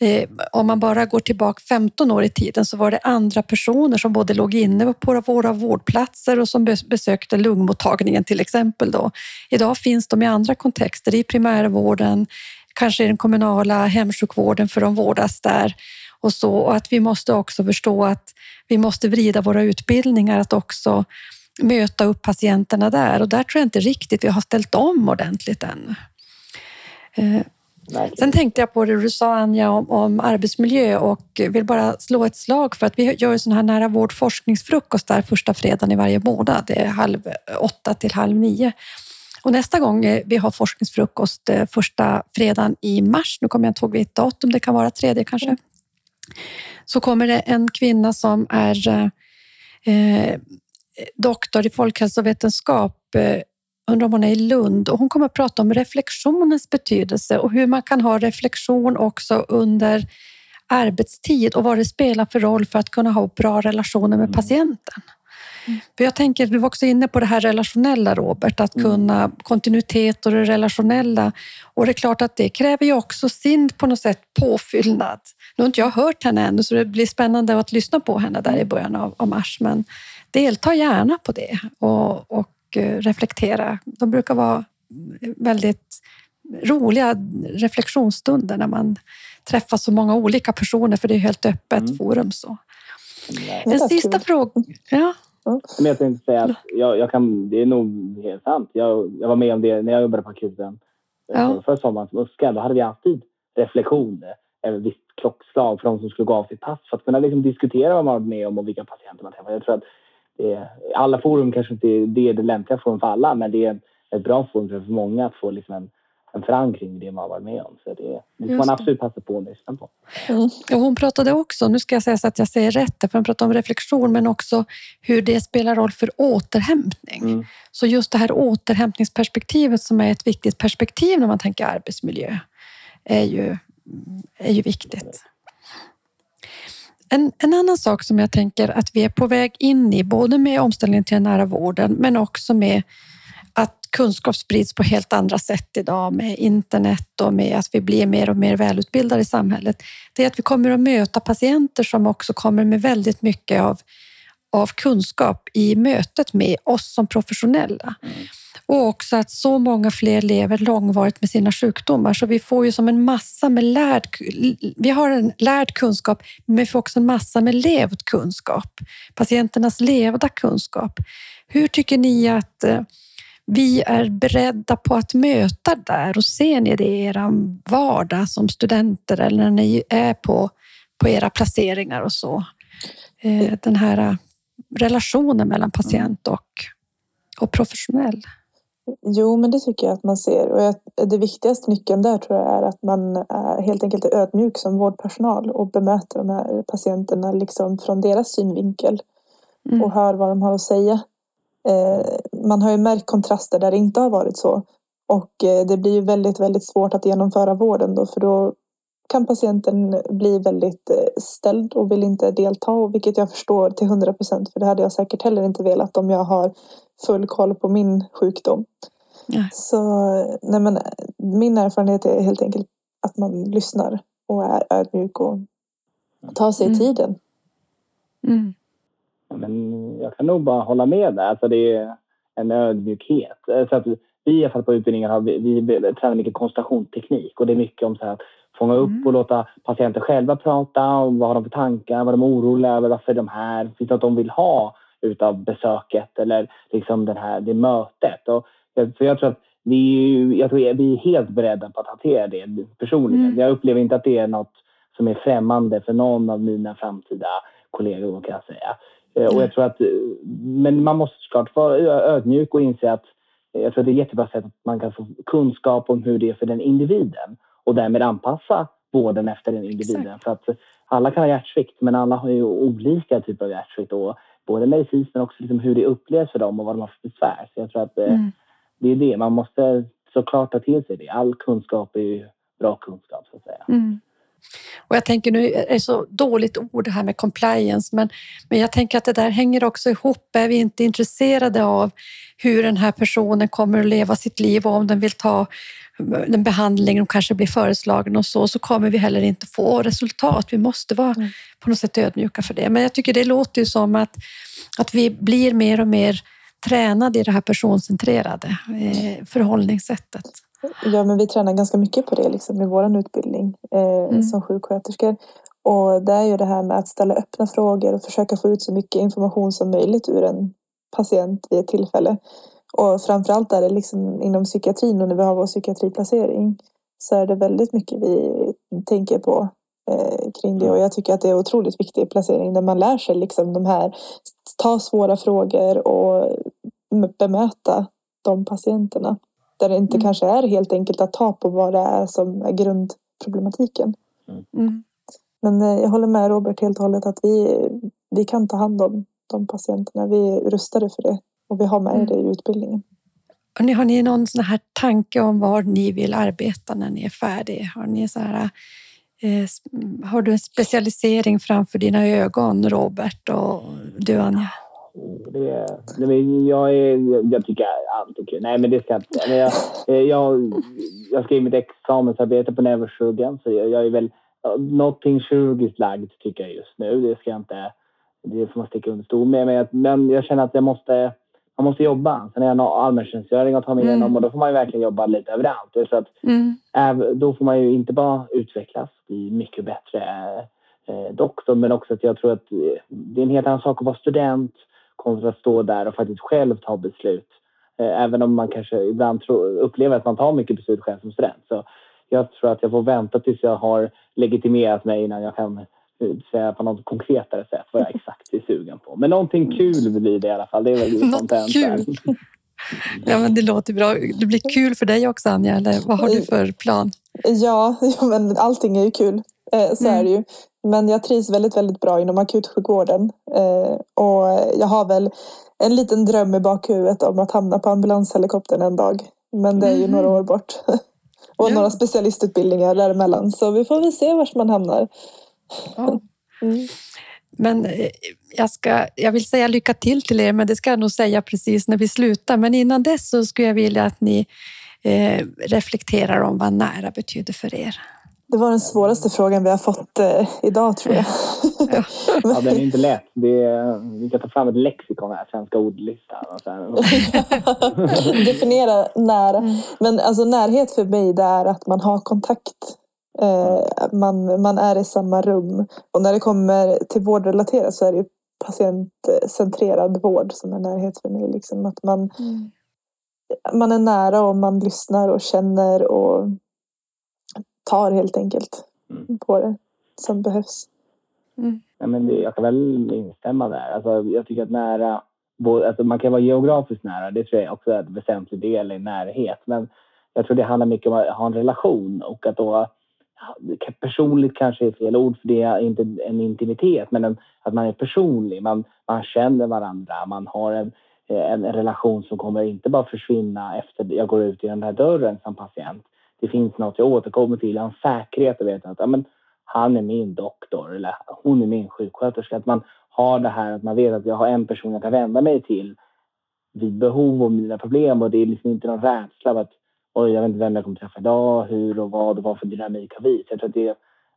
Mm. Om man bara går tillbaka 15 år i tiden så var det andra personer som både låg inne på våra vårdplatser och som besökte lungmottagningen till exempel. Då. Idag finns de i andra kontexter, i primärvården, kanske i den kommunala hemsjukvården för de vårdas där och så. Och att vi måste också förstå att vi måste vrida våra utbildningar att också möta upp patienterna där. Och där tror jag inte riktigt vi har ställt om ordentligt än. Eh, sen tänkte jag på det du sa Anja om, om, arbetsmiljö och vill bara slå ett slag för att vi gör en sån här nära vård forskningsfrukost där första fredagen i varje månad. Det är halv åtta till halv nio. Och nästa gång eh, vi har forskningsfrukost eh, första fredagen i mars, nu kommer jag inte ihåg vilket datum, det kan vara tredje kanske, så kommer det en kvinna som är eh, doktor i folkhälsovetenskap, eh, undrar om hon är i Lund, och hon kommer att prata om reflektionens betydelse och hur man kan ha reflektion också under arbetstid och vad det spelar för roll för att kunna ha bra relationer med mm. patienten. För jag tänker, du var också inne på det här relationella Robert, att mm. kunna kontinuitet och det relationella. Och det är klart att det kräver ju också sin på något sätt påfyllnad. Nu har inte jag hört henne ännu så det blir spännande att lyssna på henne där i början av, av mars. Men delta gärna på det och, och eh, reflektera. De brukar vara väldigt roliga reflektionsstunder när man träffar så många olika personer för det är helt öppet mm. forum. Så. En sista fråga. Ja. Men jag tänkte säga att jag, jag, kan, det är nog helt sant. Jag, jag var med om det när jag jobbade på akuten ja. för sommaren som USKA. Då hade vi alltid reflektion över visst klockslag för de som skulle gå av sitt pass för att kunna liksom diskutera vad man varit med om och vilka patienter man träffat. Jag tror att det, alla forum kanske inte är det, är det lämpliga forum för alla men det är ett bra forum för många att få liksom en en förankring i det man varit med om. Så det, det får man absolut passa på att lyssna på. Mm. Och hon pratade också, nu ska jag säga så att jag säger rätt, för hon pratade om reflektion men också hur det spelar roll för återhämtning. Mm. Så just det här återhämtningsperspektivet som är ett viktigt perspektiv när man tänker arbetsmiljö är ju, är ju viktigt. En, en annan sak som jag tänker att vi är på väg in i, både med omställningen till den nära vården, men också med att kunskap sprids på helt andra sätt idag med internet och med att vi blir mer och mer välutbildade i samhället. Det är att vi kommer att möta patienter som också kommer med väldigt mycket av, av kunskap i mötet med oss som professionella. Och också att så många fler lever långvarigt med sina sjukdomar. Så vi får ju som en massa med lärd... Vi har en lärd kunskap, men vi får också en massa med levd kunskap. Patienternas levda kunskap. Hur tycker ni att eh, vi är beredda på att möta där och ser ni det i er vardag som studenter eller när ni är på, på era placeringar och så? Eh, den här relationen mellan patient och, och professionell. Jo, men det tycker jag att man ser. Och jag, det viktigaste nyckeln där tror jag är att man är helt enkelt är ödmjuk som vårdpersonal och bemöter de här patienterna liksom från deras synvinkel mm. och hör vad de har att säga. Eh, man har ju märkt kontraster där det inte har varit så. Och eh, det blir ju väldigt, väldigt svårt att genomföra vården då för då kan patienten bli väldigt eh, ställd och vill inte delta, vilket jag förstår till hundra procent, för det hade jag säkert heller inte velat om jag har full koll på min sjukdom. Ja. Så nej men, min erfarenhet är helt enkelt att man lyssnar och är ödmjuk och tar sig mm. tiden. Mm. Men jag kan nog bara hålla med där. Alltså det är en ödmjukhet. Så att vi i alla fall på utbildningen har vi, vi tränar mycket koncentrationsteknik och det är mycket om så här, att fånga upp mm. och låta patienter själva prata om vad har de för tankar, vad de är oroliga över, varför är de här, finns det något de vill ha utav besöket eller liksom den här, det mötet. Och, för jag tror att vi, jag tror vi är helt beredda på att hantera det personligen. Mm. Jag upplever inte att det är något som är främmande för någon av mina framtida kollegor kan jag säga. Mm. Och jag tror att, men man måste såklart vara ödmjuk och inse att jag tror att det är ett jättebra sätt att man kan få kunskap om hur det är för den individen och därmed anpassa vården efter den individen. Exakt. För att alla kan ha hjärtsvikt men alla har ju olika typer av hjärtsvikt och både medicinskt men också liksom hur det upplevs för dem och vad de har för besvär. Så jag tror att eh, mm. det är det, man måste såklart ta till sig det. All kunskap är ju bra kunskap så att säga. Mm. Och jag tänker nu är det så dåligt ord det här med compliance, men, men jag tänker att det där hänger också ihop. Är vi inte intresserade av hur den här personen kommer att leva sitt liv och om den vill ta den behandling de kanske blir föreslagen och så, så kommer vi heller inte få resultat. Vi måste vara mm. på något sätt ödmjuka för det. Men jag tycker det låter ju som att, att vi blir mer och mer tränade i det här personcentrerade eh, förhållningssättet. Ja, men vi tränar ganska mycket på det liksom, i vår utbildning eh, mm. som sjuksköterskor. Och det är ju det här med att ställa öppna frågor och försöka få ut så mycket information som möjligt ur en patient vid ett tillfälle. Och framförallt är det liksom inom psykiatrin och när vi har vår psykiatriplacering så är det väldigt mycket vi tänker på eh, kring det och jag tycker att det är otroligt viktig placering där man lär sig liksom de här ta svåra frågor och bemöta de patienterna. Där det inte mm. kanske är helt enkelt att ta på vad det är som är grundproblematiken. Mm. Men eh, jag håller med Robert helt och hållet att vi, vi kan ta hand om de patienterna. Vi är rustade för det och vi har med mm. det i utbildningen. Och har ni någon sån här tanke om var ni vill arbeta när ni är färdiga? Har, ni så här, eh, har du en specialisering framför dina ögon, Robert och du, Anja? Det, det, jag, är, jag tycker allt är kul. Nej, men det ska inte. Men jag, jag, jag skriver mitt examensarbete på neurokirurgen så jag, jag är väl någonting kirurgiskt lagd tycker jag just nu. Det ska jag inte det får man sticka under stol med. Men, men jag känner att jag måste, man måste jobba. Sen är jag allmäntjänstgöring att ta mig igenom mm. och då får man ju verkligen jobba lite överallt. Så att, mm. Då får man ju inte bara utvecklas, bli mycket bättre eh, doktor men också att jag tror att det är en helt annan sak att vara student kontra att stå där och faktiskt själv ta beslut. Eh, även om man kanske ibland upplever att man tar mycket beslut själv som student. Så jag tror att jag får vänta tills jag har legitimerat mig innan jag kan säga på något konkretare sätt vad jag exakt är sugen på. Men någonting kul blir det i alla fall. Det är väl Något kul! Ja, men det låter bra. Det blir kul för dig också, Anja. Eller vad har du för plan? Ja, men allting är ju kul. Eh, så mm. är det ju. Men jag trivs väldigt, väldigt bra inom akutsjukvården. Eh, och jag har väl en liten dröm i bakhuvudet om att hamna på ambulanshelikoptern en dag. Men det är ju mm. några år bort. Och ja. några specialistutbildningar däremellan. Så vi får väl se var man hamnar. Ja. Mm. Men eh, jag, ska, jag vill säga lycka till till er, men det ska jag nog säga precis när vi slutar. Men innan dess så skulle jag vilja att ni eh, reflekterar om vad nära betyder för er. Det var den svåraste frågan vi har fått eh, idag tror jag. Ja, den är inte lätt. Det är, vi kan ta fram ett lexikon här, svenska ordlistan. och här. Definiera nära. Men alltså närhet för mig det är att man har kontakt. Eh, man, man är i samma rum. Och när det kommer till vårdrelaterat så är det patientcentrerad vård som är närhet för mig. Liksom att man, man är nära och man lyssnar och känner och tar helt enkelt Mm. på det som behövs. Ja, men det, jag kan väl instämma där. Alltså, jag tycker att nära, både, alltså, man kan vara geografiskt nära, det tror jag också är en väsentlig del i närhet. Men jag tror det handlar mycket om att ha en relation och att då personligt kanske är fel ord för det är inte en intimitet men en, att man är personlig. Man, man känner varandra, man har en, en, en relation som kommer inte bara försvinna efter jag går ut i den här dörren som patient. Det finns något jag återkommer till, en säkerhet och vet att ja, men, han är min doktor eller hon är min sjuksköterska. Att man har det här att man vet att jag har en person jag kan vända mig till vid behov och mina problem och det är liksom inte någon rädsla av att oj, jag vet inte vem jag kommer träffa idag, hur och vad och vad för dynamik har vi. Så jag tror att det är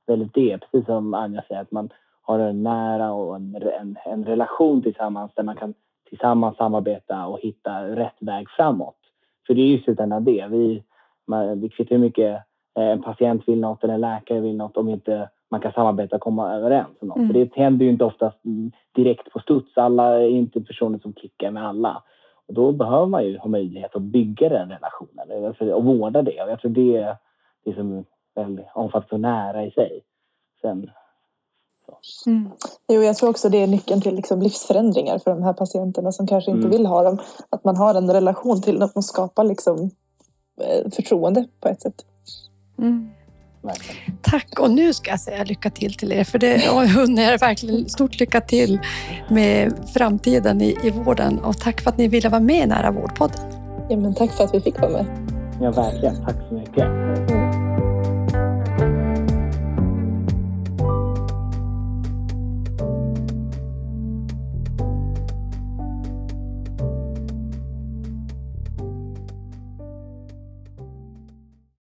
väldigt det, precis som Anja säger, att man har en nära och en, en, en relation tillsammans där man kan tillsammans samarbeta och hitta rätt väg framåt. För det är ju i slutändan det. Vi, man, det kvittar hur mycket eh, en patient vill något eller en läkare vill något om inte man kan samarbeta och komma överens om något. Mm. För det händer ju inte oftast direkt på studs. Alla är inte personer som klickar med alla. Och då behöver man ju ha möjlighet att bygga den relationen och- för- och vårda det. Och jag tror det är det som är väldigt omfattande och nära i sig. Sen, Mm. Jo, jag tror också det är nyckeln till liksom livsförändringar för de här patienterna som kanske inte Mm. vill ha dem. Att man har en relation till dem och skapar liksom eh, förtroende på ett sätt. Mm. Tack och nu ska jag säga lycka till till er för det jag unnar er verkligen stort lycka till med framtiden i, i vården och tack för att ni ville vara med i Nära vårdpodden. Ja, men tack för att vi fick vara med. Ja, verkligen. Tack så mycket.